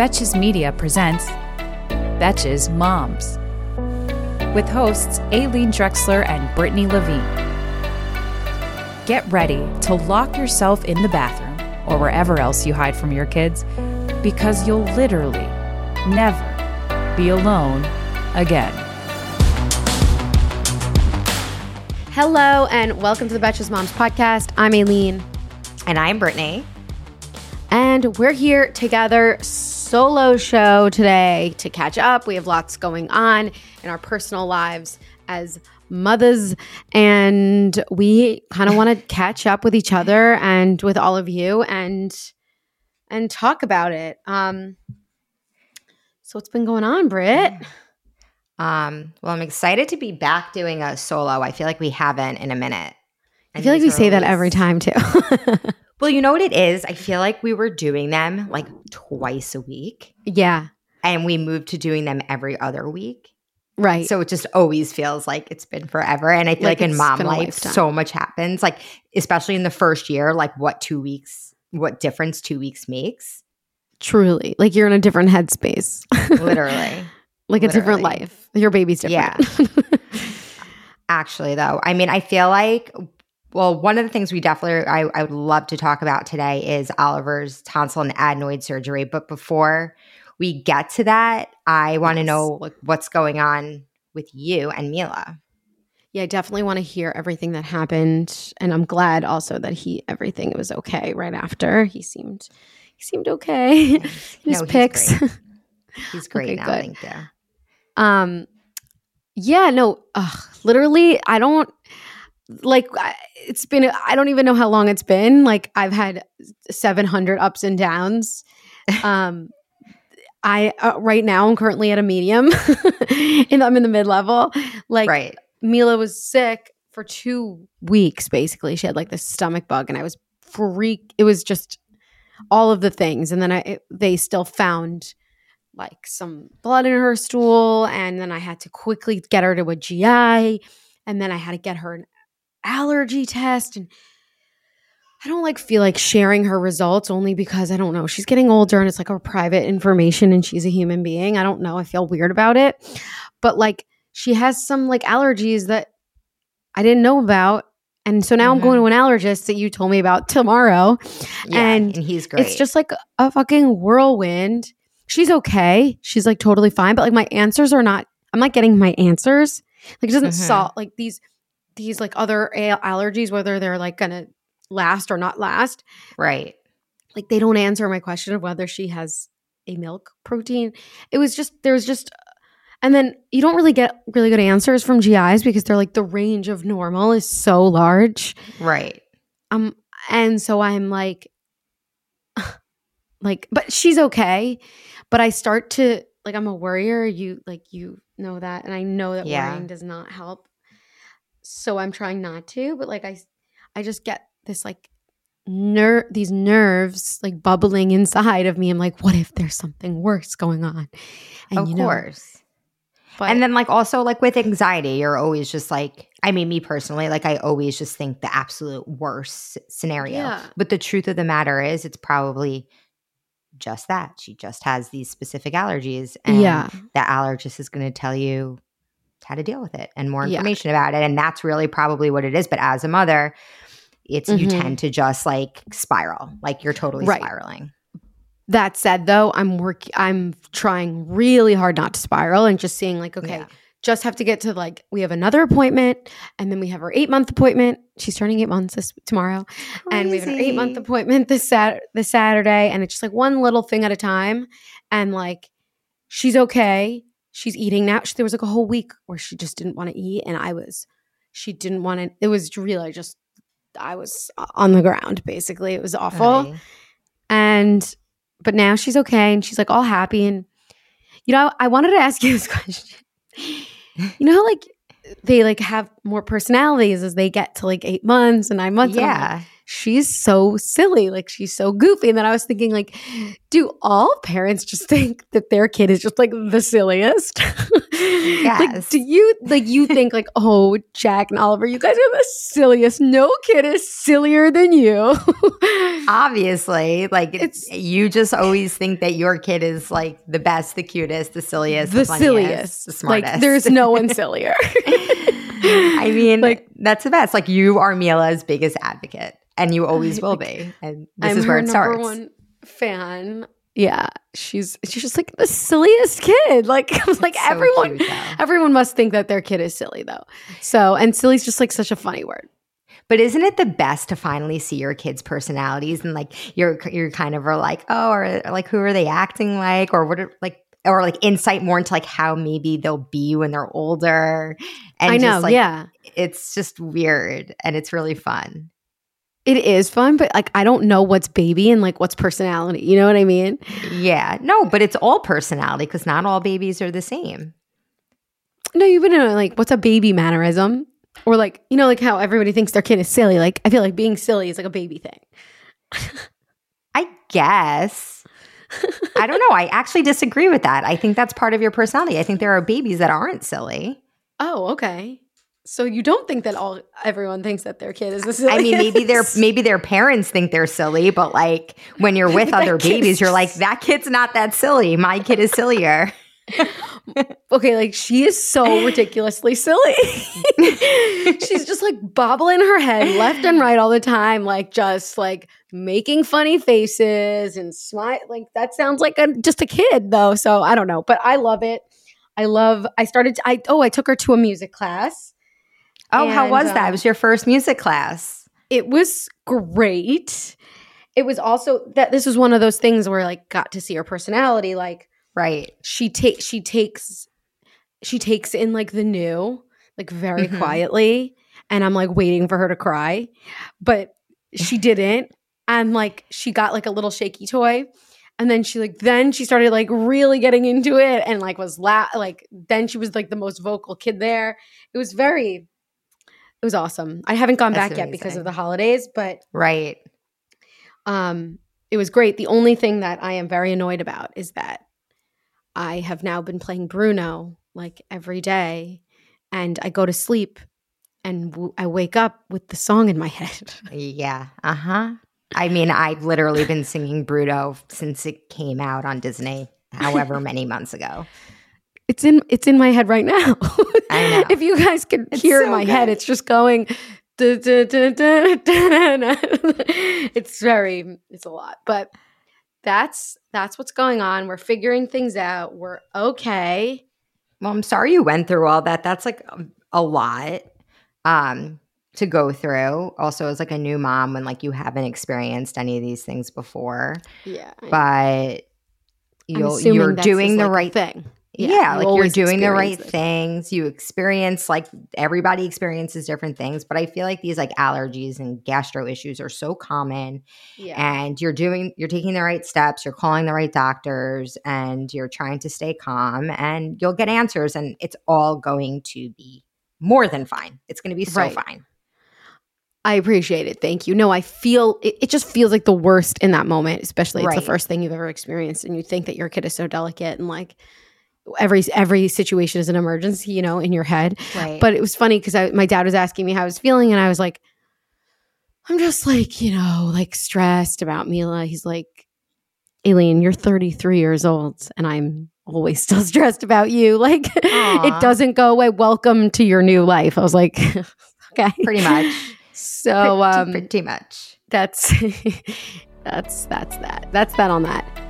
Betches Media presents Betches Moms with hosts Aileen Drexler and Brittany Levine. Get ready to lock yourself in the bathroom or wherever else you hide from your kids because you'll literally never be alone again. Hello and welcome to the Betches Moms podcast. I'm Aileen. And I'm Brittany. And we're here together, solo show today to catch up. We have lots going on in our personal lives as mothers, and we kind of want to catch up with each other and with all of you and and talk about it. Um, so what's been going on, Britt? Um, well, I'm excited to be back doing a solo. I feel like we haven't in a minute. I feel like we say that every time too. Well, you know what it is? I feel like we were doing them like twice a week. yeah, And we moved to doing them every other week. right. So it just always feels like it's been forever. And I feel Like like, in mom life, so much happens. Like, especially in the first year, like what two weeks, what difference two weeks makes. truly, like you're in a different headspace, Literally. like a different life. Your baby's different. Yeah. Actually, though, I mean, I feel like, well, one of the things we definitely, I, I would love to talk about today is Oliver's tonsil and adenoid surgery. But before we get to that, I want to Yes. know like what's going on with you and Mila. Yeah, I definitely want to hear everything that happened, and I'm glad also that he everything was okay right after. He seemed he seemed okay. in His No, he's pics. great. He's great Okay, now, good. thank you. um, yeah, no, ugh, literally, I don't like. It's been I don't even know how long it's been. Like I've had 700 ups and downs. Um, I uh, right now I'm currently at a medium, and I'm in the mid level. Like right. Mila was sick for two weeks, basically. She had like this stomach bug, and I was freak. It was just all of the things. And then I, it, they still found like some blood in her stool. And then I had to quickly get her to a GI. And then I had to get her an allergy test. And I don't like feel like sharing her results only because I don't know. She's getting older and it's like her private information and she's a human being. I don't know. I feel weird about it. But like she has some like allergies that I didn't know about. And so now I'm Mhm. going to an allergist that you told me about tomorrow. Yeah, and and, he's great. It's just like a fucking whirlwind. She's okay. She's like totally fine, but like my answers are not I'm not getting my answers. Like it doesn't Mhm. solve like these these like other a- allergies whether they're like going to last or not last. right. Like they don't answer my question of whether she has a milk protein. It was just there was just and then you don't really get really good answers from GIs because they're like the range of normal is so large. Right. Um, and so I'm like, like, but she's okay. But I start to like, I'm a worrier. You like, you know that, and I know that Yeah. worrying does not help. So I'm trying not to, but like, I, I just get this like nerve, these nerves like bubbling inside of me. I'm like, what if there's something worse going on? of you know, course. but and then like also like with anxiety, you're always just like I mean me personally, like I always just think the absolute worst scenario. Yeah. But the truth of the matter is it's probably just that. She just has these specific allergies and Yeah. the allergist is going to tell you how to deal with it and more Yeah. information about it and that's really probably what it is, but as a mother, it's you Mhm. tend to just like spiral. Like you're totally Right. spiraling. That said, though, I'm work. I'm trying really hard not to spiral and just seeing like, okay, Yeah. just have to get to like we have another appointment, and then we have our eight month appointment. She's turning eight months this tomorrow, and we have an eight month appointment this Sat this Saturday, and it's just like one little thing at a time, and like she's okay. She's eating now. She, there was like a whole week where she just didn't want to eat, and I was. She didn't want to. It was really just I was on the ground basically. It was awful. Right. And but now she's okay and she's like all happy and you know, I wanted to ask you this question. You know how like they like have more personalities as they get to like 8 months and 9 months and I'm like, Yeah. She's so silly like she's so goofy. And then i was thinking like do all parents just think that their kid is just like the silliest? Like Yes. do you like you think like oh jack and oliver you guys are the silliest. No kid is sillier than you. Obviously, like It's- you just always think that your kid is like the best, the cutest, the silliest, the funniest, silliest. The smartest. like there's no one sillier. I mean, Like- like that's the best. Like you are Mila's biggest advocate, and you always will be. And this I'm is where her it number starts. one fan yeah she's she's just like the silliest kid like I was like so everyone cute, everyone must think that their kid is silly though so and silly's just like such a funny word But isn't it the best to finally see your kids' personalities and like you're you're kind of are like, oh, or like who are they acting like, or what are like or like insight more into like how maybe they'll be when they're older. And i know just, like, yeah It's just weird and it's really fun. It is fun, but like I don't know what's baby and like what's personality. You know what I mean? Yeah. No, but it's all personality because not all babies are the same. No, you would know like what's a baby mannerism? Or like, you know, like how everybody thinks their kid is silly. Like I feel like being silly is like a baby thing. I guess. I don't know. I actually disagree with that. I think that's part of your personality. I think there are babies that aren't silly. Oh, okay. So you don't think that all everyone thinks that their kid is the silliest? I mean, maybe their maybe their parents think they're silly, but like when you're with other babies, you're like, that kid's not that silly. My kid is sillier. okay, like she is so ridiculously silly. She's just like bobbling her head left and right all the time, like just like making funny faces and smile. Like that sounds like a just a kid though. So I don't know, but I love it. I love. I started. To, I oh, I took her to a music class. Oh, how And, was that? um, It was your first music class. It was great. It was also that this was one of those things where like got to see her personality. Like Right. she takes she takes she takes in like the new like very Mhm. quietly and i'm like waiting for her to cry but she didn't and like she got like a little shaky toy and then she like then she started like really getting into it and like was la- like then she was like the most vocal kid there it was very it was awesome i haven't gone That's back yet because of the holidays but Right. um it was great the only thing that i am very annoyed about is that i have now been playing bruno like every day and i go to sleep and w- i wake up with the song in my head Yeah. Uh huh. I mean, I've literally been singing Bruno since it came out on Disney, however many months ago. it's in it's in my head right now. if you guys could It's hear so my head it's just going it's very it's a lot but that's that's what's going on. We're figuring things out. We're okay. Well, I'm sorry you went through all that. That's like a- a lot um, to go through. Also, as like a new mom, when like you haven't experienced any of these things before, yeah but assuming you're doing the like, right thing. Yeah, you like you're doing the right it. things. You experience like everybody experiences different things, but I feel like these like allergies and gastro issues are so common Yeah. and you're doing you're taking the right steps, you're calling the right doctors and you're trying to stay calm and you'll get answers and it's all going to be more than fine. It's going to be so Right. fine. I appreciate it. Thank you. No, I feel it, it just feels like the worst in that moment, especially it's the first thing you've ever experienced and you think that your kid is so delicate and like every every situation is an emergency, you know, in your head. Right. But it was funny cuz my dad was asking me how I was feeling and I was like I'm just like, you know, like stressed about Mila. He's like Aileen, you're 33 years old and I'm always still stressed about you. Like it doesn't go away. Welcome to your new life. I was like, okay. pretty much. So pretty, um pretty much. that's that's that's that. That's that on that.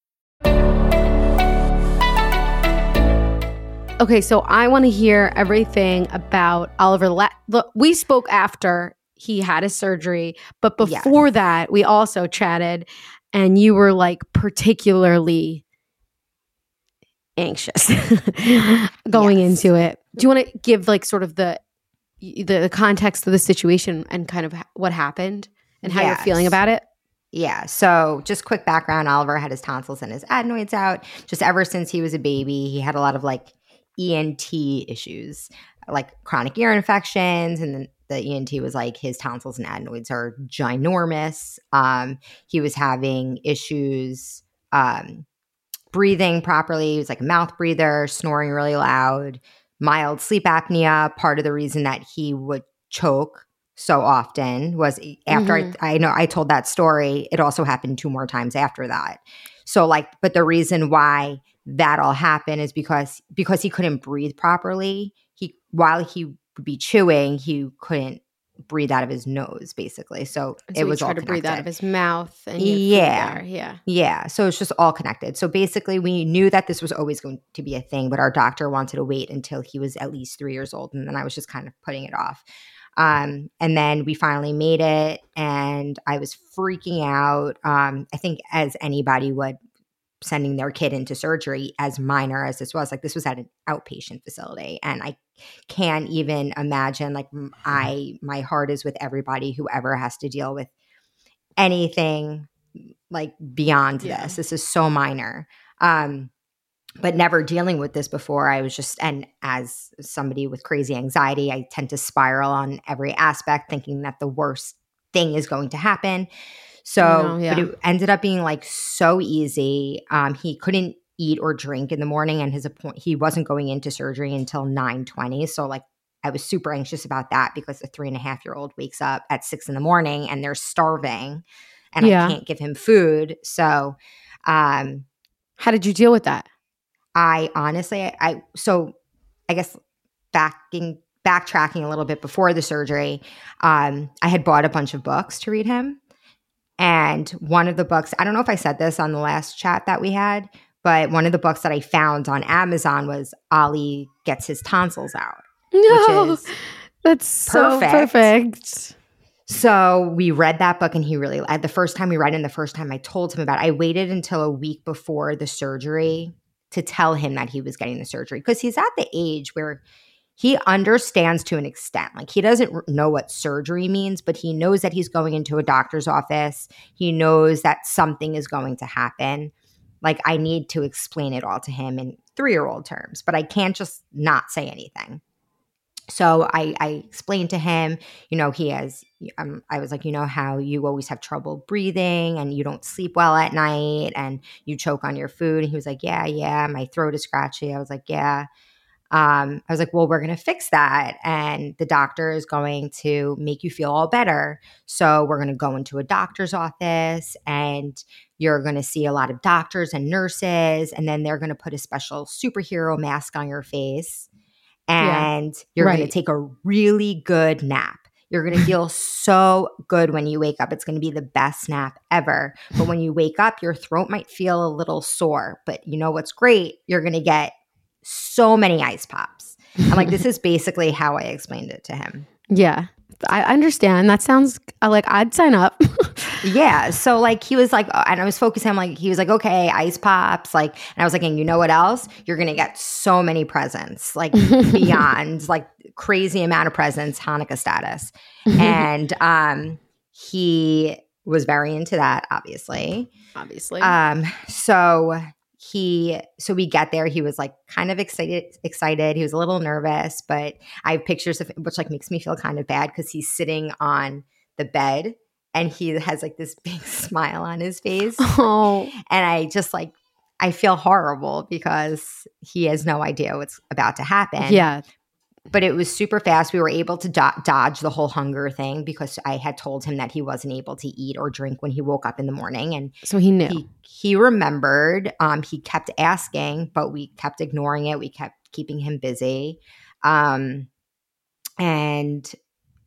Okay, so I want to hear everything about Oliver. La- Look, we spoke after he had his surgery, but Yes. before that, we also chatted, and you were like particularly anxious going Yes. into it. Do you want to give like sort of the the, the context of the situation and kind of ha- what happened and how you're feeling about it? Yeah. So, just quick background Oliver had his tonsils and his adenoids out. Just ever since he was a baby, he had a lot of like ENT issues, like chronic ear infections. And then the ENT was like, his tonsils and adenoids are ginormous. Um, he was having issues um, breathing properly. He was like a mouth breather, snoring really loud, mild sleep apnea. Part of the reason that he would choke so often was after I, I know I told that story, it also happened two more times after that. So like, but the reason why that all happened is because because he couldn't breathe properly. He while he would be chewing, he couldn't breathe out of his nose, basically. So, so it he was tried all to breathe out of connected. his mouth. And he had food Yeah. yeah. Yeah, so it's just all connected. So basically, we knew that this was always going to be a thing, but our doctor wanted to wait until he was at least three years old, and then I was just kind of putting it off. Um, and then we finally made it, and I was freaking out. Um, I think as anybody would, sending their kid into surgery, as minor as this was, like this was at an outpatient facility, and I can't even imagine. Like I, my heart is with everybody who ever has to deal with anything like beyond Yeah. this. This is so minor. Um, but never dealing with this before, I was just, and as somebody with crazy anxiety, I tend to spiral on every aspect, thinking that the worst thing is going to happen. So, know, yeah. but it ended up being like so easy. Um, he couldn't eat or drink in the morning, and his appoint he wasn't going into surgery until nine twenty. So, like, I was super anxious about that because a three and a half year old wakes up at six in the morning and they're starving, and Yeah. I can't give him food. So, um, How did you deal with that? I honestly, I, I so I guess backing backtracking a little bit before the surgery, um, I had bought a bunch of books to read him, and one of the books, I don't know if I said this on the last chat that we had, but one of the books that I found on Amazon was Ali gets his tonsils out. No, that's so perfect. perfect. So we read that book, and he really the first time we read it, and the first time I told him about it, I waited until a week before the surgery to tell him that he was getting the surgery because he's at the age where he understands to an extent. Like he doesn't know what surgery means, but he knows that he's going into a doctor's office. He knows that something is going to happen. Like I need to explain it all to him in three year old terms, but I can't just not say anything. So I, I explained to him, you know, he has, um, I was like, you know, how you always have trouble breathing and you don't sleep well at night and you choke on your food. And he was like, yeah, yeah, my throat is scratchy. I was like, yeah. Um, I was like, well, we're going to fix that. And the doctor is going to make you feel all better. So we're going to go into a doctor's office and you're going to see a lot of doctors and nurses. And then they're going to put a special superhero mask on your face. Yeah. And you're going to take a really good nap. You're going to feel so good when you wake up. It's going to be the best nap ever. But when you wake up, your throat might feel a little sore. But you know what's great? You're going to get so many ice pops. I'm like, this is basically how I explained it to him. Yeah, I understand. That sounds uh, like I'd sign up. Yeah. So like he was like, uh, and I was focusing on like he was like, okay, ice pops, like, and I was like, and you know what else? You're gonna get so many presents, like beyond like crazy amount of presents, Hanukkah status. and um he was very into that, obviously. Obviously. Um, so he so we get there he was like kind of excited excited he was a little nervous but i have pictures of which like makes me feel kind of bad because he's sitting on the bed and he has like this big smile on his face. Oh, and i just like i feel horrible because he has no idea what's about to happen. Yeah. But it was super fast. We were able to do- dodge the whole hunger thing because I had told him that he wasn't able to eat or drink when he woke up in the morning, and So he knew. he he remembered. Um, he kept asking, but we kept ignoring it. We kept keeping him busy, um, and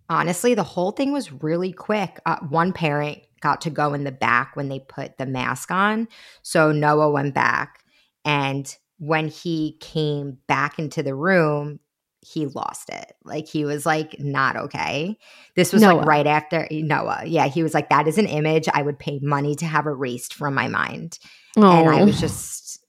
honestly, the whole thing was really quick. Uh, one parent got to go in the back when they put the mask on, so Noah went back, and when he came back into the room, he lost it. Like he was like not okay. This was Noah. like right after Noah. Yeah, he was like that is an image I would pay money to have erased from my mind. oh. And I was just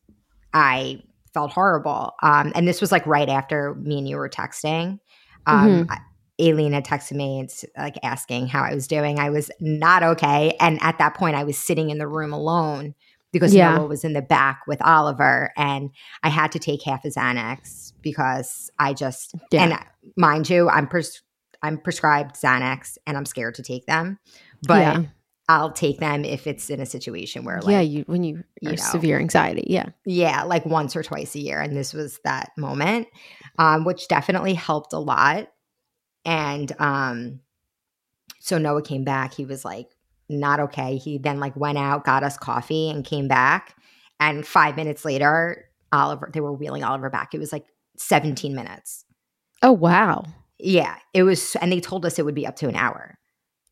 I felt horrible. Um and this was like right after me and you were texting. Um I- Aileen had texted me and like asking how I was doing. I was not okay. And at that point I was sitting in the room alone because Yeah. Noah was in the back with Oliver and I had to take half his Xanax because I just Yeah. and mind you, I'm pres- I'm prescribed Xanax and I'm scared to take them, but Yeah. I'll take them if it's in a situation where like yeah, you when you, you are know. severe anxiety. Yeah. yeah, like once or twice a year, and this was that moment, um, which definitely helped a lot. And um, so Noah came back. He was like not okay. He then like went out, got us coffee, and came back. And five minutes later, Oliver, they were wheeling Oliver back. It was like 17 minutes. Oh wow. Yeah, it was, and they told us it would be up to an hour.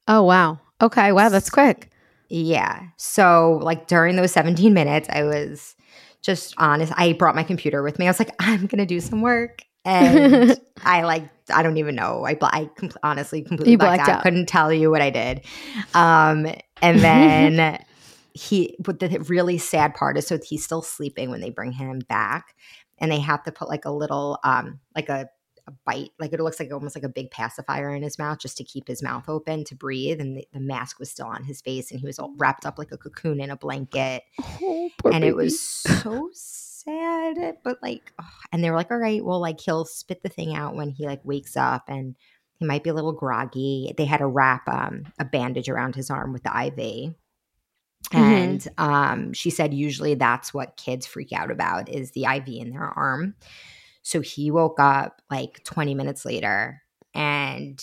Oh wow. Okay. Wow, that's quick. Yeah. So, like during those 17 minutes, I was just honest. I brought my computer with me. I was like, I'm going to do some work. And I like, I don't even know. I, bl- I com- honestly completely You blacked, blacked out. out. Couldn't tell you what I did. Um, and then he, but the really sad part is so he's still sleeping when they bring him back. And they have to put like a little, um, like a, a bite, like it looks like almost like a big pacifier in his mouth just to keep his mouth open to breathe. And the, the mask was still on his face and he was all wrapped up like a cocoon in a blanket Oh, and it was so sad but like ugh. and they were like all right well like he'll spit the thing out when he like wakes up and he might be a little groggy they had to wrap um, a bandage around his arm with the iv Mm-hmm. and um, she said usually that's what kids freak out about is the iv in their arm so he woke up like 20 minutes later and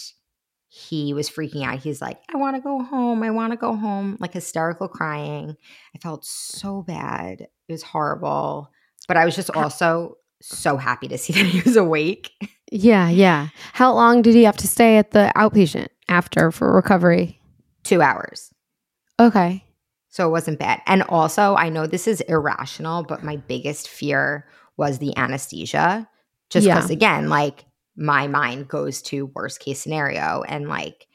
he was freaking out. He's like, I want to go home. I want to go home, like hysterical crying. I felt so bad. It was horrible. But I was just also so happy to see that he was awake. Yeah, yeah. How long did he have to stay at the outpatient after for recovery? Two hours. Okay. So it wasn't bad. And also, I know this is irrational, but my biggest fear was the anesthesia. Just Yeah. because, again, like my mind goes to worst case scenario. And like,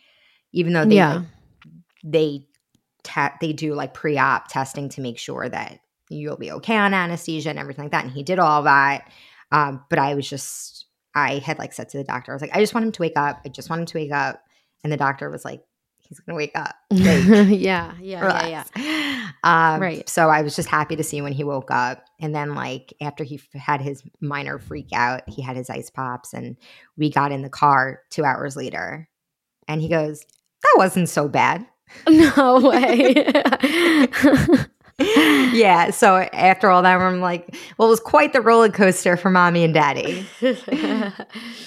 even though they, Yeah. like, they, te- they do like pre op testing to make sure that you'll be okay on anesthesia and everything like that. And he did all that. Um, but I was just, I had like said to the doctor, I was like, I just want him to wake up. I just want him to wake up. And the doctor was like, he's going to wake up. Like, yeah, yeah, yeah, yeah. Um, Right. So I was just happy to see when he woke up. And then, like, after he f- had his minor freak out, he had his ice pops, and we got in the car two hours later. And he goes, That wasn't so bad. No way. yeah. So after all that, I'm like, Well, it was quite the roller coaster for mommy and daddy.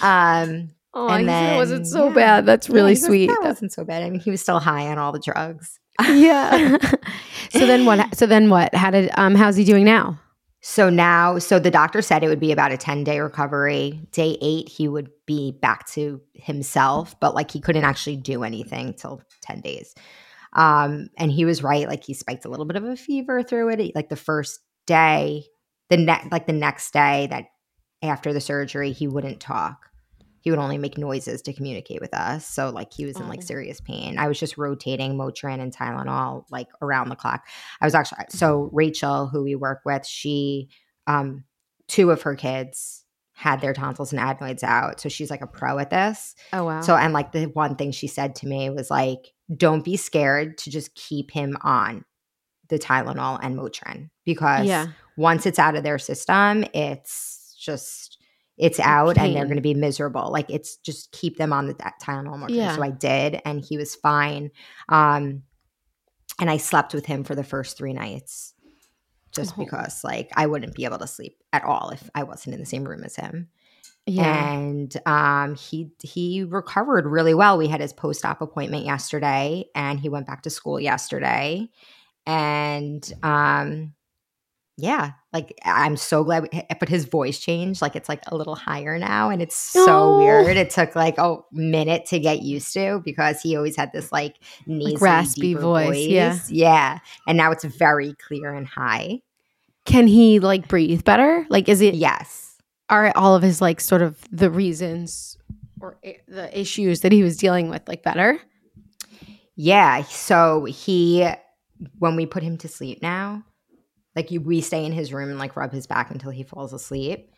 Um, oh, And he said it wasn't so yeah. bad. That's really goes, sweet. That wasn't so bad. I mean, he was still high on all the drugs. yeah. so then what? So then what? How did um? How's he doing now? So now, so the doctor said it would be about a 10 day recovery. Day eight, he would be back to himself, but like he couldn't actually do anything till 10 days. Um, and he was right. Like he spiked a little bit of a fever through it. Like the first day, the next, like the next day that after the surgery, he wouldn't talk. He would only make noises to communicate with us. So like he was in like Oh. serious pain. I was just rotating Motrin and Tylenol like around the clock. I was actually so Rachel, who we work with, she um two of her kids had their tonsils and adenoids out. So she's like a pro at this. Oh wow. So and like the one thing she said to me was like, don't be scared to just keep him on. the Tylenol and Motrin because Yeah. once it's out of their system, it's just it's out and they're going to be miserable. Like it's just keep them on the that Tylenol Motrin. Yeah. So I did, and he was fine. Um, and I slept with him for the first three nights, just Oh. because like I wouldn't be able to sleep at all if I wasn't in the same room as him Yeah. and um, he he recovered really well. We had his post op appointment yesterday, and he went back to school yesterday, and um, yeah, like I'm so glad. We, but his voice changed, like it's like a little higher now, and it's so Oh. weird. It took like a minute to get used to because he always had this like nasally, raspy deeper voice, yeah. yeah, and now it's very clear and high. Can he like breathe better? Like, is it Yes. are all of his like sort of the reasons or i- the issues that he was dealing with like better? Yeah. So he, when we put him to sleep now, like you, we stay in his room and like rub his back until he falls asleep.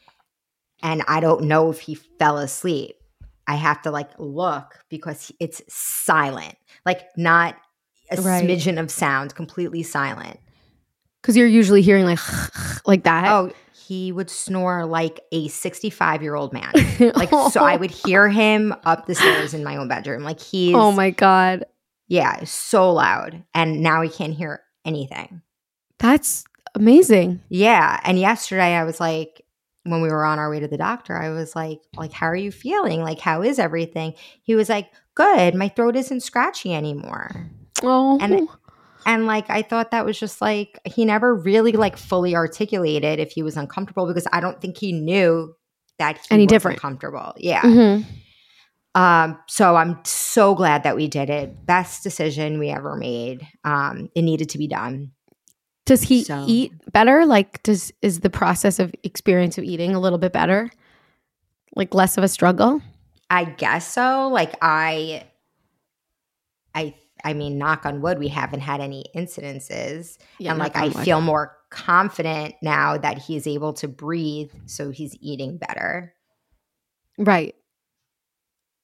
And I don't know if he fell asleep. I have to like look because it's silent, like not a Right. smidgen of sound, completely silent. Because you're usually hearing like like that. Oh, he would snore like a 65 year old man. Like, so I would hear him up the stairs in my own bedroom. Like, he's, Oh my god, yeah, so loud. And now he can't hear anything. that's amazing. Yeah. And yesterday I was like, when we were on our way to the doctor, I was like, like, how are you feeling? Like, how is everything? He was like, good. My throat isn't scratchy anymore. Oh, And- And like, I thought that was just like, he never really like fully articulated if he was uncomfortable because I don't think he knew that he Any was different. comfortable. Yeah. Mhm. Um, so I'm so glad that we did it. Best decision we ever made. Um, it needed to be done. Does he So- eat better? Like, does is the process of experience of eating a little bit better? Like less of a struggle? I guess so. Like I I I mean, knock on wood, we haven't had any incidences. Yeah, and like I wood. feel more confident now that he's able to breathe, so he's eating better. Right.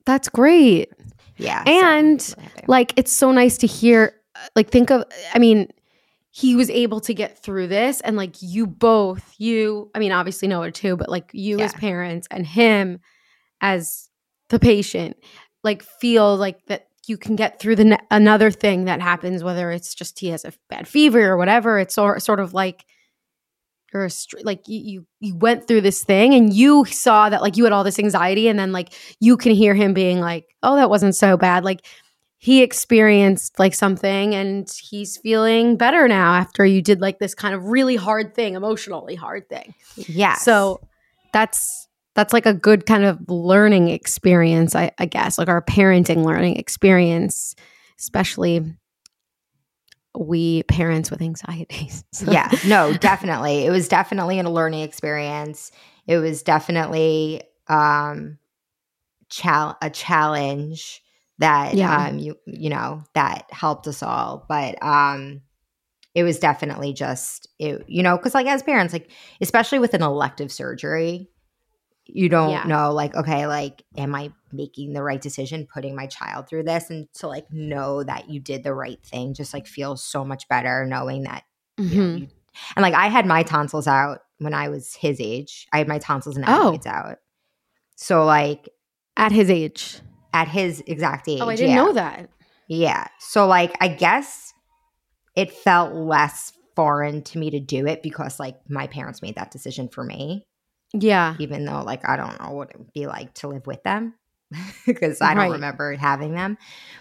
That's great. Yeah. And, I'm. Like it's so nice to hear uh, like think of I mean he was able to get through this. And like you both you I mean obviously Noah too but like you as parents and him as the patient like feel like that you can get through the ne- another thing that happens whether it's just he has a bad fever or whatever. It's sort sort of like you're a str- like you, you you went through this thing and you saw that like you had all this anxiety and then like you can hear him being like oh that wasn't so bad. Like he experienced like something and he's feeling better now after you did like this kind of really hard thing emotionally hard thing Yeah. so that's that's like a good kind of learning experience I, I guess like our parenting learning experience especially we parents with anxieties yeah, no, definitely. It was definitely a learning experience. It was definitely um chal- a challenge that Yeah. um you you know that helped us all. But um it was definitely just it, you know, because like as parents, like especially with an elective surgery, you don't Yeah. know like okay, like am I making the right decision putting my child through this and to like know that you did the right thing just like feels so much better knowing that you know, Mhm. you- and like I had my tonsils out when I was his age. I had my tonsils and Oh. out. So like at his age at his exact age. oh i didn't yeah. know that Yeah. So like I guess it felt less foreign to me to do it because like my parents made that decision for me, yeah even though like I don't know what it would be like to live with them. because I don't Right. remember having them.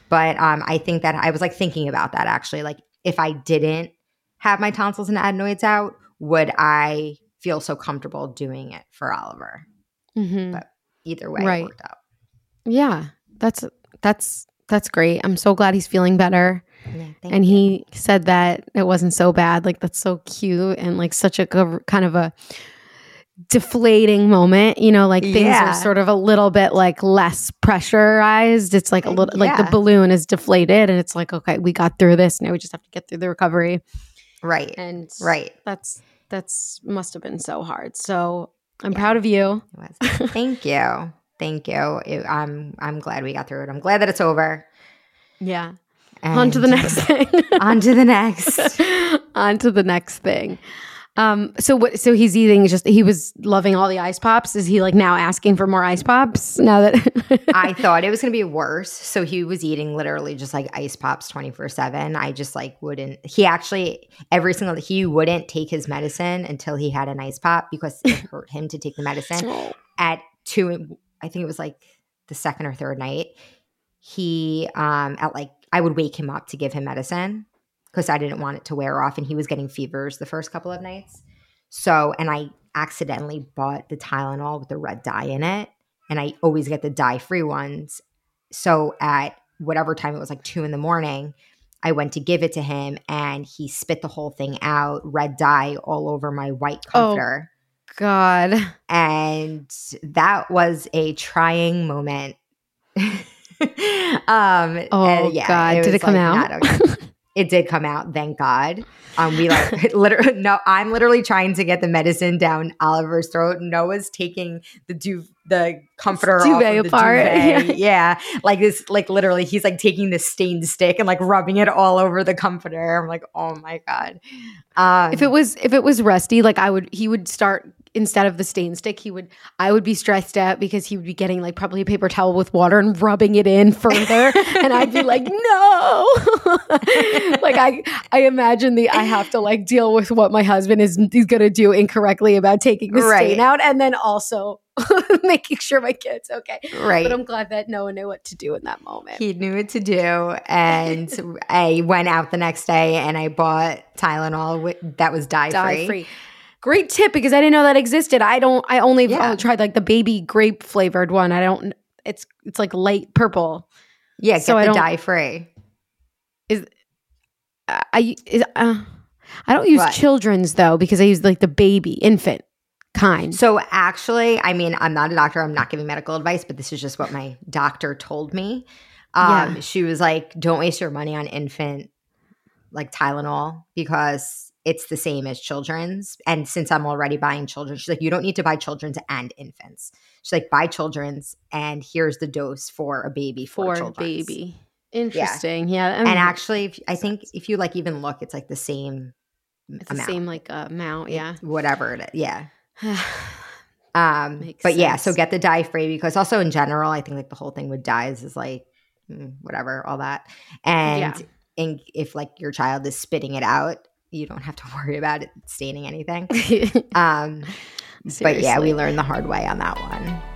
But um I think that I was like thinking about that actually. Like if I didn't have my tonsils and adenoids out, would I feel so comfortable doing it for Oliver? Mm-hmm. But either way, Right. it worked out. yeah that's that's that's great. I'm so glad he's feeling better. Yeah, thank and you. he said that it wasn't so bad. Like that's so cute and like such a kind of a deflating moment you know like things Yeah. are sort of a little bit like less pressurized. It's like a little like the balloon is deflated and it's like okay we got through this. Now we just have to get through the recovery. Right. and Right. that's that's must have been so hard. So i'm proud of you. Thank you. Thank you. It- I'm I'm glad we got through it. I'm glad that it's over. yeah And on to the next thing on to the next. on to the next thing. Um, so what? So he's eating just. He was loving all the ice pops. Is he like now asking for more ice pops now that? I thought it was going to be worse. So he was eating literally just like ice pops 24 7. I just like wouldn't. He actually, every single, he wouldn't take his medicine until he had an ice pop because it hurt him to take the medicine. Oh. At two, I think it was like the second or third night, he, um, at like, I would wake him up to give him medicine because I didn't want it to wear off and he was getting fevers the first couple of nights. So, and I accidentally bought the Tylenol with the red dye in it. And I always get the dye free ones. So at whatever time it was like two in the morning, I went to give it to him and he spit the whole thing out, red dye all over my white Oh. comforter. God. And that was a trying moment. um Oh, and yeah, God. It Did it come like, out? okay. it did come out, thank God. Um, we like literally no, I'm literally trying to get the medicine down Oliver's throat. Noah's taking the du- the comforter off of the apart. duvet. Yeah. like this, like literally, he's like taking this stained stick and like rubbing it all over the comforter. I'm like, oh my god. Um, If it was if it was Rusty, like I would he would start instead of the stain stick, he would I would be stressed out because he would be getting like probably a paper towel with water and rubbing it in further. and I'd be like, no. like I I imagine the I have to like deal with what my husband is he's gonna do incorrectly about taking the Right. stain out and then also making sure my kid's okay. right. But I'm glad that no one knew what to do in that moment. He knew what to do. And I went out the next day and I bought Tylenol that was dye, dye free. Great tip because I didn't know that existed. I don't. I only Yeah. oh, tried like the baby grape flavored one. I don't. It's it's like light purple. Yeah, get So I the don't- dye free. I I, is, uh, I don't use What? children's though because I use like the baby infant kind. So actually, I mean, I'm not a doctor. I'm not giving medical advice, but this is just what my doctor told me. Um, Yeah. She was like, "Don't waste your money on infant like Tylenol because it's the same as children's." And since I'm already buying children, she's like, "You don't need to buy children's and infants." She's like, "Buy children's, and here's the dose for a baby for, for children's." baby. Interesting. Yeah. And actually, if, I think if you like even look, it's like the same it's the same like uh, amount. Yeah. whatever it is. Yeah. Um, Makes but yeah, so get the dye free because also in general, I think like the whole thing with dyes is like mm, whatever, all that. And Yeah. in, if like your child is spitting it out, you don't have to worry about it staining anything. Um, but yeah, we learned the hard way on that one.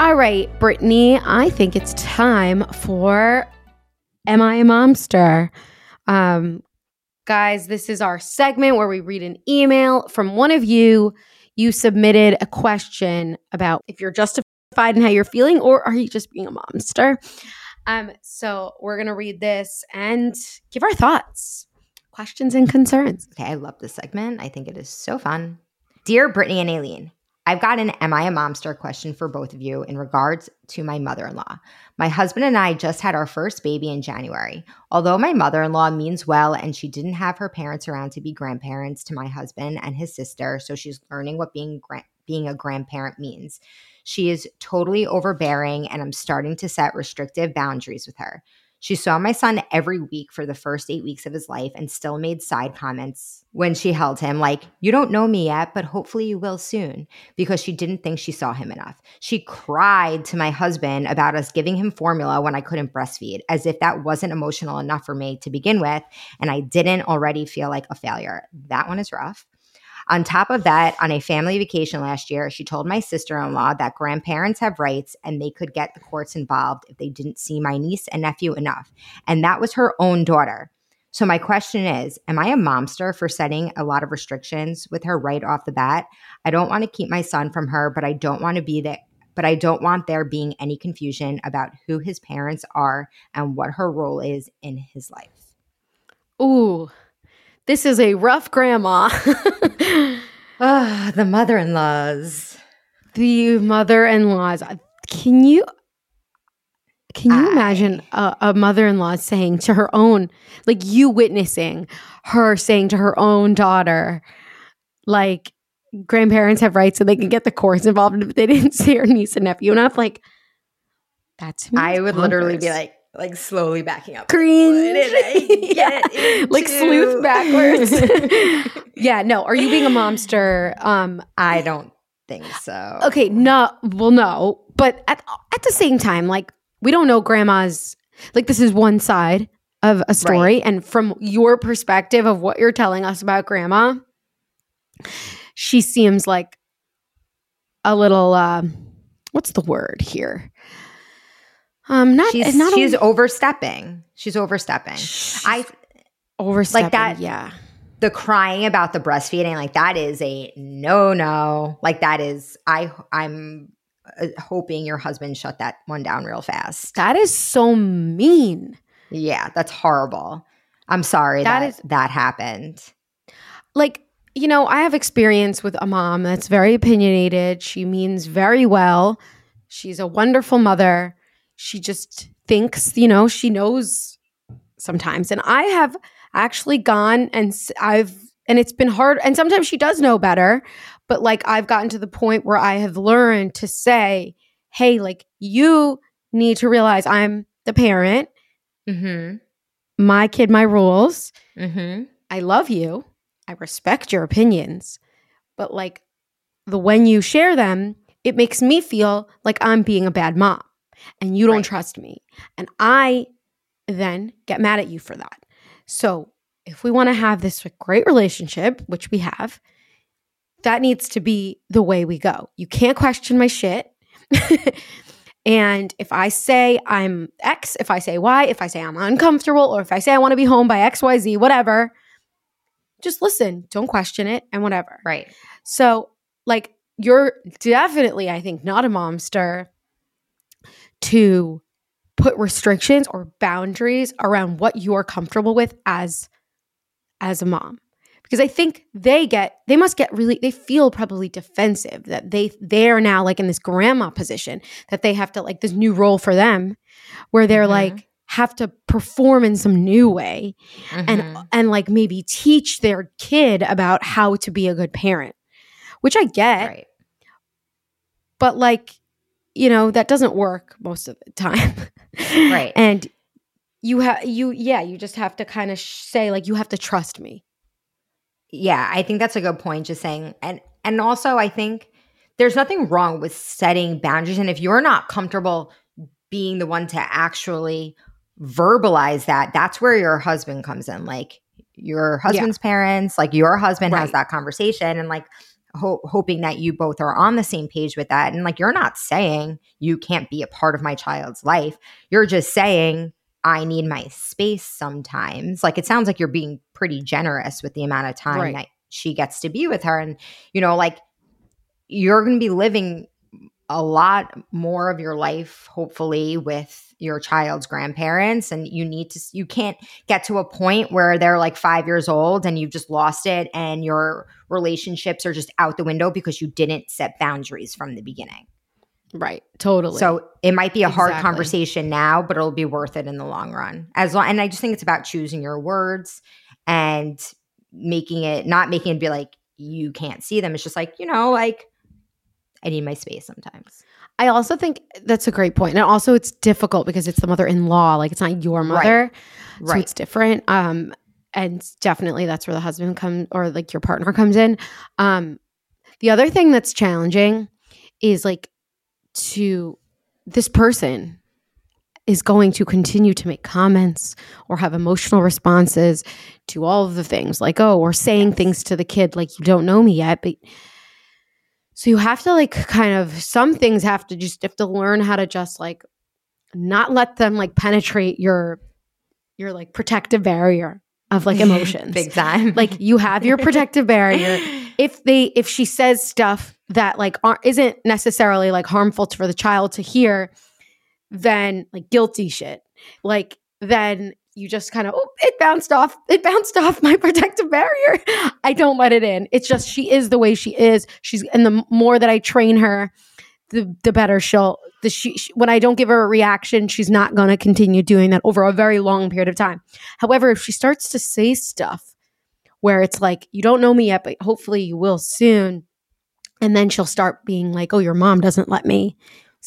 All right, Brittany, I think it's time for Am I a Momster? Um, guys, this is our segment where we read an email from one of you. You submitted a question about if you're justified in how you're feeling or are you just being a momster? Um, so we're going to read this and give our thoughts, questions, and concerns. Okay, I love this segment. I think it is so fun. Dear Brittany and Aileen, I've got an Am I a Momster question for both of you in regards to my mother in law. My husband and I just had our first baby in January. Although my mother in law means well and she didn't have her parents around to be grandparents to my husband and his sister, so she's learning what being, gra- being a grandparent means. She is totally overbearing, and I'm starting to set restrictive boundaries with her. She saw my son every week for the first eight weeks of his life and still made side comments when she held him, like, You don't know me yet, but hopefully you will soon, because she didn't think she saw him enough. She cried to my husband about us giving him formula when I couldn't breastfeed, as if that wasn't emotional enough for me to begin with, and I didn't already feel like a failure. That one is rough. On top of that, on a family vacation last year, she told my sister in law that grandparents have rights and they could get the courts involved if they didn't see my niece and nephew enough. And that was her own daughter. So, my question is Am I a momster for setting a lot of restrictions with her right off the bat? I don't want to keep my son from her, but I don't want to be that. but I don't want there being any confusion about who his parents are and what her role is in his life. Ooh, this is a rough grandma. Ah, the mother in laws. the mother-in-laws. Can you can you I- imagine a, a mother-in-law saying to her own, like you witnessing her saying to her own daughter, like grandparents have rights so they can get the courts involved if they didn't see her niece and nephew enough, like that's I would literally be like, like slowly backing up. What yeah. Like sleuth backwards. yeah, no. Are you being a momster? Um I don't think so. Okay, no, well, no, but at at the same time, like we don't know grandma's. Like this is one side of a story, and from your perspective of what you're telling us about grandma, she seems like a little. Uh, what's the word here? Um, not She's not she's a, overstepping. She's overstepping. I overstepping. Like that- yeah. the crying about the breastfeeding like that is a no no. Like that is I I'm uh, hoping your husband shut that one down real fast. That is so mean. Yeah, that's horrible. I'm sorry That that is- that happened. like you know i have experience with a mom that's very opinionated she means very well she's a wonderful mother she just thinks you know she knows sometimes and i have actually gone and I've, and it's been hard and sometimes she does know better but like i've gotten to the point where i have learned to say hey like you need to realize i'm the parent Mm-hmm. my kid my rules Mm-hmm. I love you. I respect your opinions. But like the when you share them, it makes me feel like I'm being a bad mom and you don't Right. trust me. And I then get mad at you for that. So if we want to have this great relationship, which we have, that needs to be the way we go. You can't question my shit. and if I say I'm X, if I say Y, if I say I'm uncomfortable, or if I say I want to be home by XYZ, whatever, just listen. Don't question it and whatever. Right. So, like, you're definitely, I think, not a momster to put restrictions or boundaries around what you're comfortable with as as a mom because i think they get they must get really they feel probably defensive that they they're now like in this grandma position that they have to like this new role for them where they're Mhm. like have to perform in some new way and Mhm. and like maybe teach their kid about how to be a good parent which i get right. but like you know that doesn't work most of the time Right. and you have you yeah you just have to kind of sh- say like you have to trust me Yeah, I think that's a good point. Just saying, and and also I think there's nothing wrong with setting boundaries, and if you're not comfortable being the one to actually verbalize that, that's where your husband comes in. Like your husband's parents, like your husband has that conversation, and like ho- hoping that you both are on the same page with that. And like you're not saying you can't be a part of my child's life. You're just saying I need my space sometimes. Like it sounds like you're being pretty generous with the amount of time Right. that she gets to be with her. And, you know, like you're going to be living a lot more of your life, hopefully, with your child's grandparents. And you need to, you can't get to a point where they're like five years old and you've just lost it and your relationships are just out the window because you didn't set boundaries from the beginning. right totally So it might be a hard conversation now, but it'll be worth it in the long run. As long, and I just think it's about choosing your words and making it not making it be like you can't see them. It's just like you know, like I need my space sometimes. i also think that's a great point and also it's difficult because it's the mother-in-law like it's not your Right. mother so Right. it's different um and definitely that's where the husband comes or like your partner comes in um the other thing that's challenging is like to this person is going to continue to make comments or have emotional responses to all of the things like oh or saying things to the kid like you don't know me yet but so you have to like kind of some things have to just have to learn how to just like not let them like penetrate your your like protective barrier of like emotions big time. like you have your protective barrier if they if she says stuff that like aren't, isn't necessarily like harmful for the child to hear then like guilty shit. Like then you just kind of oh, it bounced off it bounced off my protective barrier. I don't let it in. It's just she is the way she is. She's and the more that i train her the the better she'll the she, she when i don't give her a reaction she's not going to continue doing that over a very long period of time. However if she starts to say stuff where it's like you don't know me yet but hopefully you will soon and then she'll start being like oh your mom doesn't let me.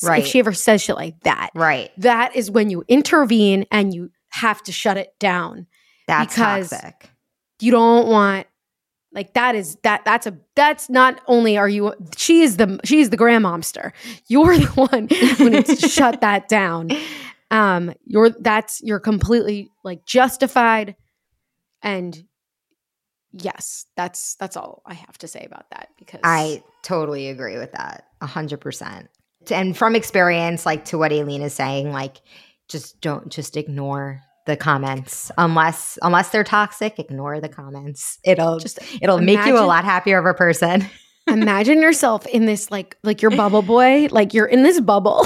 Right. if she ever says shit like that Right. that is when you intervene and you have to shut it down That's Because- toxic. you don't want like that is that that's a that's not only are you she is the she is the grandmomster you're the one who needs to shut that down um you're that's you're completely like justified and yes that's that's all i have to say about that because I totally agree with that. A hundred percent. And from experience, like to what Aileen is saying, like just don't just ignore the comments unless unless they're toxic. Ignore the comments. It'll Just it'll make you a lot happier of a person. imagine yourself in this like like your bubble boy like you're in this bubble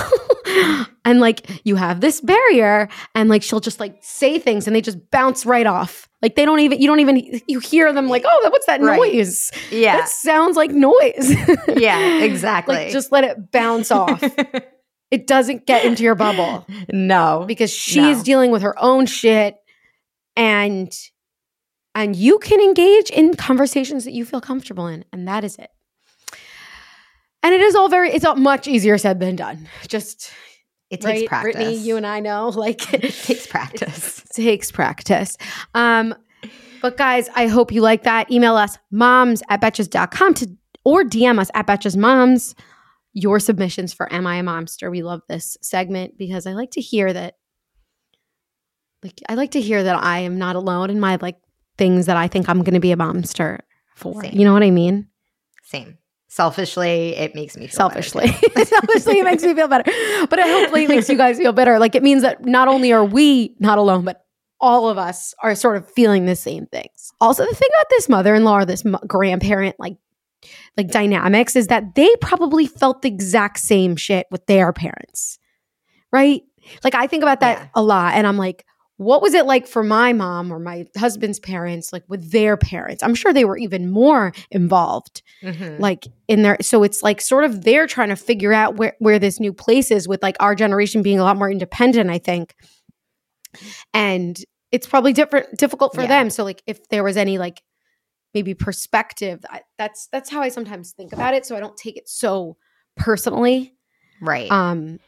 and like you have this barrier and like she'll just like say things and they just bounce right off like they don't even you don't even you hear them like oh what's that Right. noise Yeah. that sounds like noise yeah. Exactly. like just let it bounce off it doesn't get into your bubble no. because she is No. dealing with her own shit and and you can engage in conversations that you feel comfortable in and that is it and it is all very it's all much easier said than done just It takes right practice. brittany you and i know like it takes practice. it takes practice um but guys i hope you like that email us moms at betches.com to or dm us at betches moms your submissions for am i a momster we love this segment because i like to hear that like i like to hear that i am not alone in my like things that i think i'm going to be a momster for. Same. you know what i mean? Same. Selfishly, it makes me feel selfishly. selfishly it makes me feel better. But it hopefully it makes you guys feel better. Like it means that not only are we not alone but all of us are sort of feeling the same things. Also the thing about this mother-in-law or this grandparent like like dynamics is that they probably felt the exact same shit with their parents right like i think about that Yeah. a lot and i'm like what was it like for my mom or my husband's parents like with their parents i'm sure they were even more involved Mhm. like in their so it's like sort of they're trying to figure out where where this new place is with like our generation being a lot more independent i think and it's probably different difficult for Yeah. them so like if there was any like maybe perspective I, that's that's how i sometimes think about it so i don't take it so personally Right. um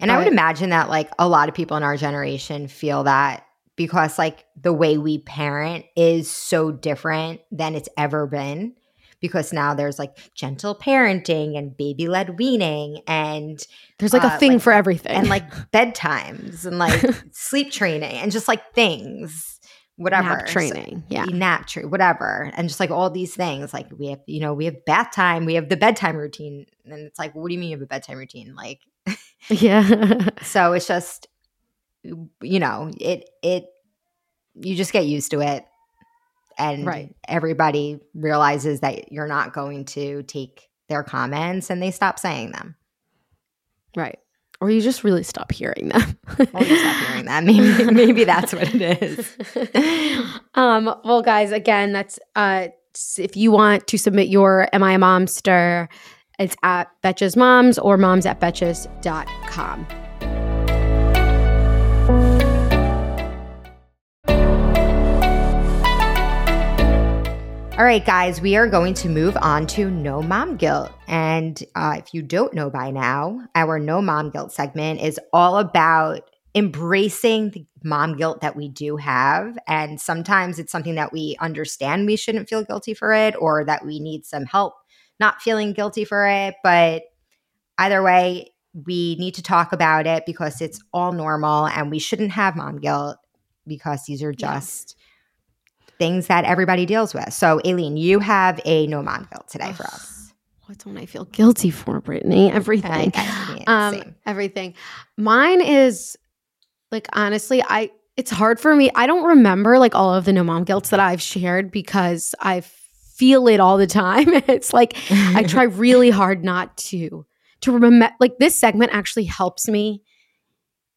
And I would imagine that like a lot of people in our generation feel that because like the way we parent is so different than it's ever been. Because now there's like gentle parenting and baby led weaning and there's like a Uh, thing like- for everything and like bedtimes and like sleep training and just like things, whatever. nap training yeah nap tree, whatever, and just like all these things. Like we have, you know, we have bath time, we have the bedtime routine, and it's like, what do you mean you have a bedtime routine? Like, yeah so it's just, you know, it it you just get used to it, and Right. everybody realizes that you're not going to take their comments, and they stop saying them. right or you just really stop hearing them Or you stop hearing that. Maybe maybe that's what it is. um, well, guys, again, that's uh, if you want to submit your Am I a Momster, it's at Betches Moms or moms at betches.com. All right, guys, we are going to move on to No Mom Guilt. And uh, if you don't know by now, our No Mom Guilt segment is all about embracing the mom guilt that we do have. And sometimes it's something that we understand we shouldn't feel guilty for it or that we need some help not feeling guilty for it. But either way, we need to talk about it because it's all normal and we shouldn't have mom guilt because these are just things that everybody deals with. So, Aileen, you have a no mom guilt today for us. What don't I feel guilty for, Brittany? Everything. I mean, um, everything. Mine is like honestly, I it's hard for me. I don't remember like all of the no mom guilts that I've shared because I feel it all the time. it's like I try really hard not to to remember like this segment actually helps me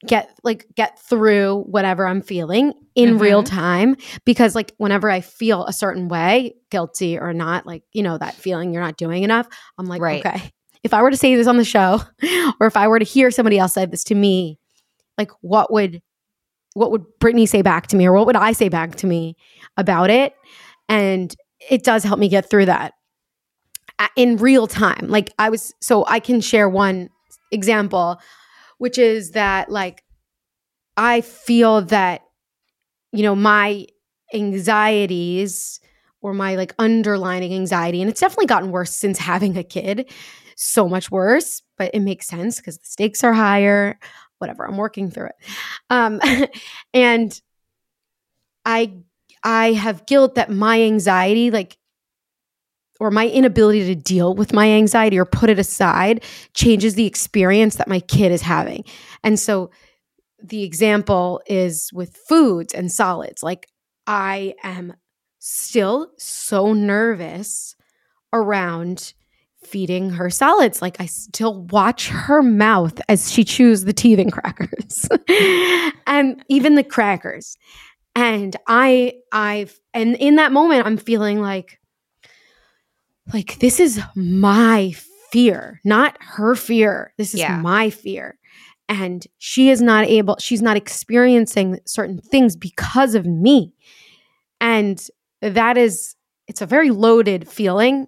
get like get through whatever I'm feeling in Mm-hmm. real time because like whenever I feel a certain way, guilty or not, like you know that feeling you're not doing enough, I'm like Right. okay. If I were to say this on the show or if I were to hear somebody else say this to me, like what would what would Brittany say back to me or what would I say back to me about it? And it does help me get through that in real time. Like I was, so I can share one example, which is that like I feel that, you know, my anxieties or my like underlining anxiety, and it's definitely gotten worse since having a kid, so much worse, but it makes sense because the stakes are higher, whatever, I'm working through it. Um, and I, I have guilt that my anxiety, like or my inability to deal with my anxiety or put it aside changes the experience that my kid is having. And so the example is with foods and solids. Like I am still so nervous around feeding her solids. Like I still watch her mouth as she chews the teething crackers and even the crackers. And I, I've, and in that moment, I'm feeling like, like this is my fear, not her fear. This is Yeah. my fear. And she is not able, she's not experiencing certain things because of me. And that is, it's a very loaded feeling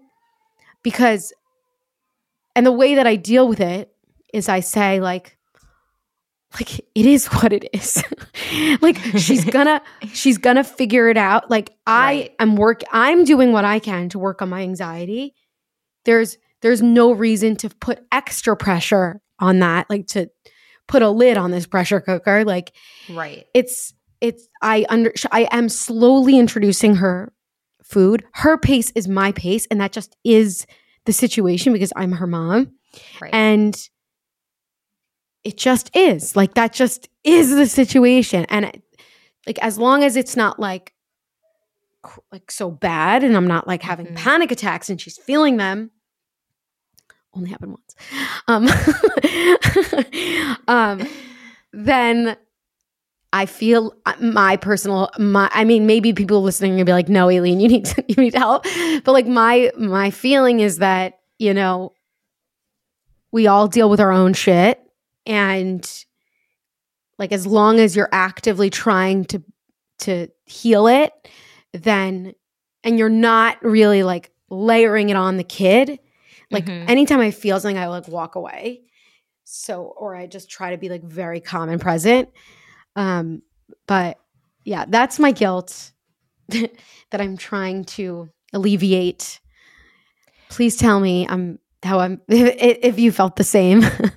because, and the way that I deal with it is I say, like, like it is what it is. like she's gonna she's gonna figure it out. Like I Right. am work I'm doing what I can to work on my anxiety. There's there's no reason to put extra pressure on that, like to put a lid on this pressure cooker. Like Right. it's it's I under I am slowly introducing her food. Her pace is my pace, and that just is the situation because I'm her mom. Right. And it just is. Like that just is the situation. And it- like as long as it's not like like so bad and I'm not like having Mhm. panic attacks and she's feeling them only happened once. Um um then I feel uh, my personal my I mean maybe people listening are gonna be like no Aileen you need to, you need help but like my my feeling is that you know we all deal with our own shit and like as long as you're actively trying to to heal it then and you're not really like layering it on the kid like Mhm. anytime i feel something i like walk away. So or i just try to be like very calm and present. Um but yeah that's my guilt that i'm trying to alleviate. Please tell me i'm how i'm if, if you felt the same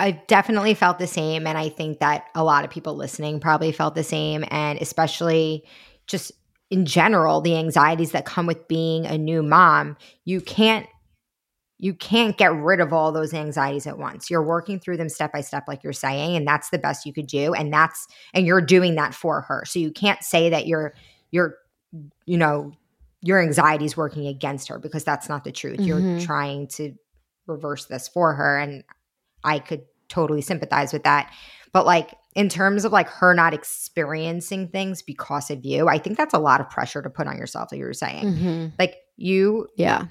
I've definitely felt the same. And I think that a lot of people listening probably felt the same. And especially just in general, the anxieties that come with being a new mom, you can't. You can't get rid of all those anxieties at once. You're working through them step by step, like you're saying, and that's the best you could do. And that's and you're doing that for her. So you can't say that you're you're you know your anxiety is working against her because that's not the truth. You're Mhm. trying to reverse this for her, and I could totally sympathize with that. But like in terms of like her not experiencing things because of you, I think that's a lot of pressure to put on yourself, like you were saying. Mhm. Like you, yeah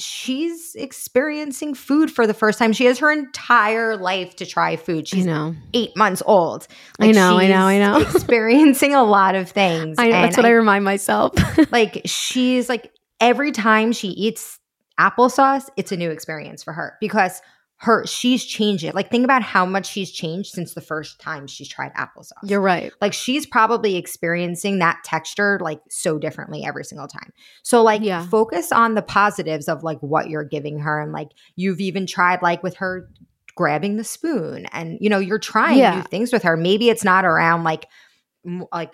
she's experiencing food for the first time. She has her entire life to try food. i She's know eight months old. I know, I know, I know. experiencing a lot of things. I, know, that's what I, remind myself like she's like every time she eats applesauce, it's a new experience for her because her she's changed it. Like think about how much she's changed since the first time she's tried applesauce. you're right like she's probably experiencing that texture like so differently every single time. So like Yeah. focus on the positives of like what you're giving her and like you've even tried like with her grabbing the spoon and you know you're trying Yeah. new things with her. Maybe it's not around like like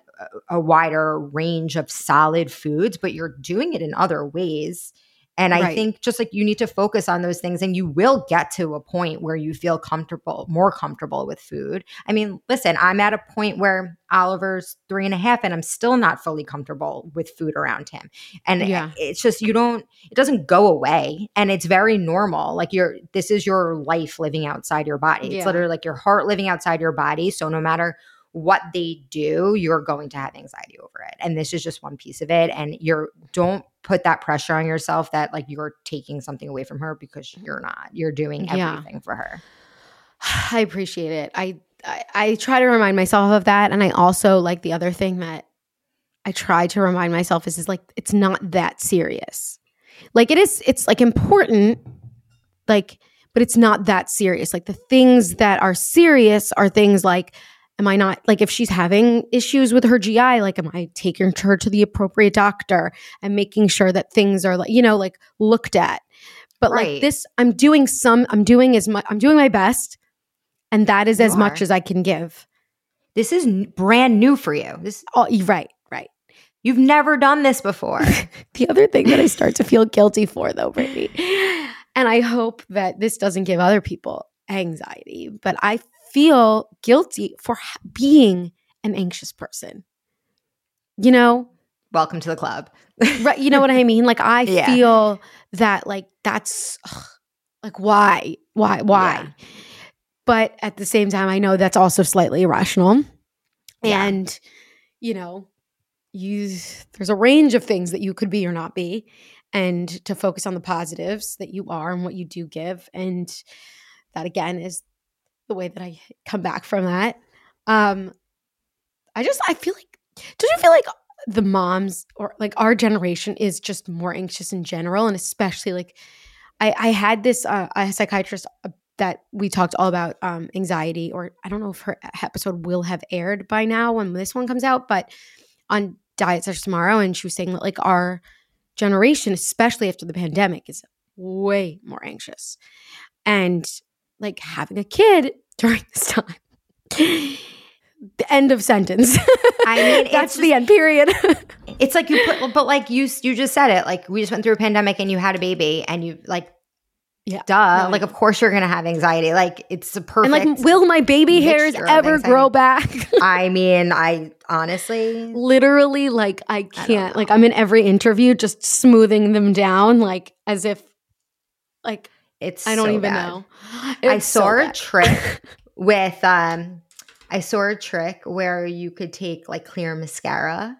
a wider range of solid foods, but you're doing it in other ways And I Right. think just like you need to focus on those things and you will get to a point where you feel comfortable, more comfortable with food. I mean, listen, I'm at a point where Oliver's three and a half and I'm still not fully comfortable with food around him. And Yeah. it's just, you don't, it doesn't go away. And it's very normal. Like you're, this is your life living outside your body. It's literally like your heart living outside your body. So no matter what they do, you're going to have anxiety over it. And this is just one piece of it. And you're don't put that pressure on yourself that like you're taking something away from her because mm-hmm. you're not. You're doing Yeah. everything for her. I appreciate it. I, I I try to remind myself of that, and I also like the other thing that I try to remind myself is is like it's not that serious. Like it is. It's like important. Like, but it's not that serious. Like the things that are serious are things like. Am I not like if she's having issues with her GI, like am I taking her to the appropriate doctor and making sure that things are like, you know, like looked at. But Right. like this, I'm doing some, I'm doing as much, I'm doing my best. And that is You as much as I can give. This is n- brand new for you. This Oh, right, right. you've never done this before. The other thing that I start to feel guilty for, though, Brittany, and I hope that this doesn't give other people anxiety, but I feel guilty for being an anxious person. You know, Welcome to the club. right? You know what I mean? Like I Yeah. feel that, like that's ugh, like why, why, why? Yeah. But at the same time, I know that's also slightly irrational, Yeah. and you know, you there's a range of things that you could be or not be, and to focus on the positives that you are and what you do give, and that again is the way that I come back from that. Um, I just I feel like don't you feel like the moms or like our generation is just more anxious in general, and especially like I I had this uh, a psychiatrist uh, that we talked all about um, anxiety, or I don't know if her episode will have aired by now when this one comes out, but on Diet Starts Tomorrow, and she was saying that like our generation, especially after the pandemic, is way more anxious, and like having a kid during this time. The end of sentence. I mean, that's it's the end period. It's like you put, but like you, you just said it. Like we just went through a pandemic and you had a baby and you like, Yeah. duh. Like, of course you're gonna have anxiety. Like it's a perfect. and like, will my baby hairs ever grow back? I mean, I honestly, Literally, like I can't. like I'm in every interview, just smoothing them down, like as if, like it's. I don't so even bad. know. I It's so saw a trick with um I saw a trick where you could take like clear mascara.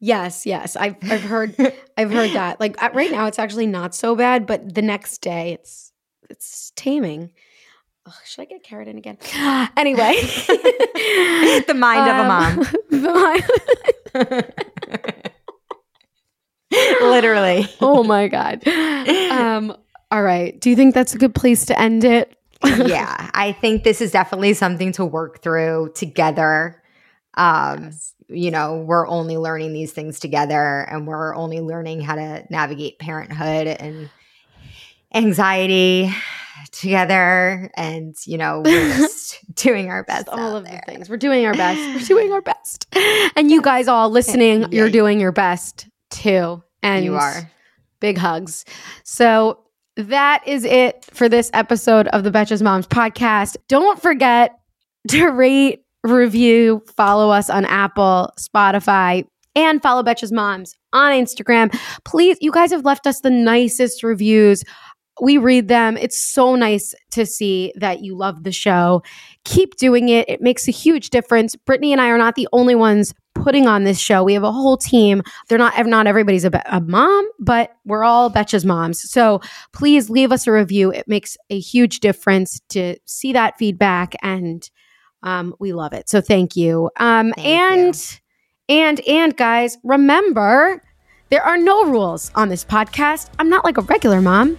Yes, yes. I've I've heard I've heard that. Like right now, it's actually not so bad, but the next day, it's it's taming. Ugh, should I get keratin again? anyway, The mind of a Um, mom. Literally. oh my god. Um. All right. Do you think that's a good place to end it? yeah, I think this is definitely something to work through together. Um, you know, we're only learning these things together and we're only learning how to navigate parenthood and anxiety together and you know, we're just doing our best. All of there. the things. We're doing our best. We're doing our best. And you guys all listening, you're doing your best too. And you are. big hugs. So that is it for this episode of the Betches Moms podcast. Don't forget to rate, review, follow us on Apple, Spotify, and follow Betches Moms on Instagram. Please, you guys have left us the nicest reviews. We read them. It's so nice to see that you love the show. Keep doing it. It makes a huge difference. Brittany and I are not the only ones putting on this show. We have a whole team. They're not not everybody's a, a mom, but we're all Betches moms. So please leave us a review. It makes a huge difference to see that feedback, and um, we love it. So thank you. Um, Thank and and and guys, remember there are no rules on this podcast. I'm not like a regular mom.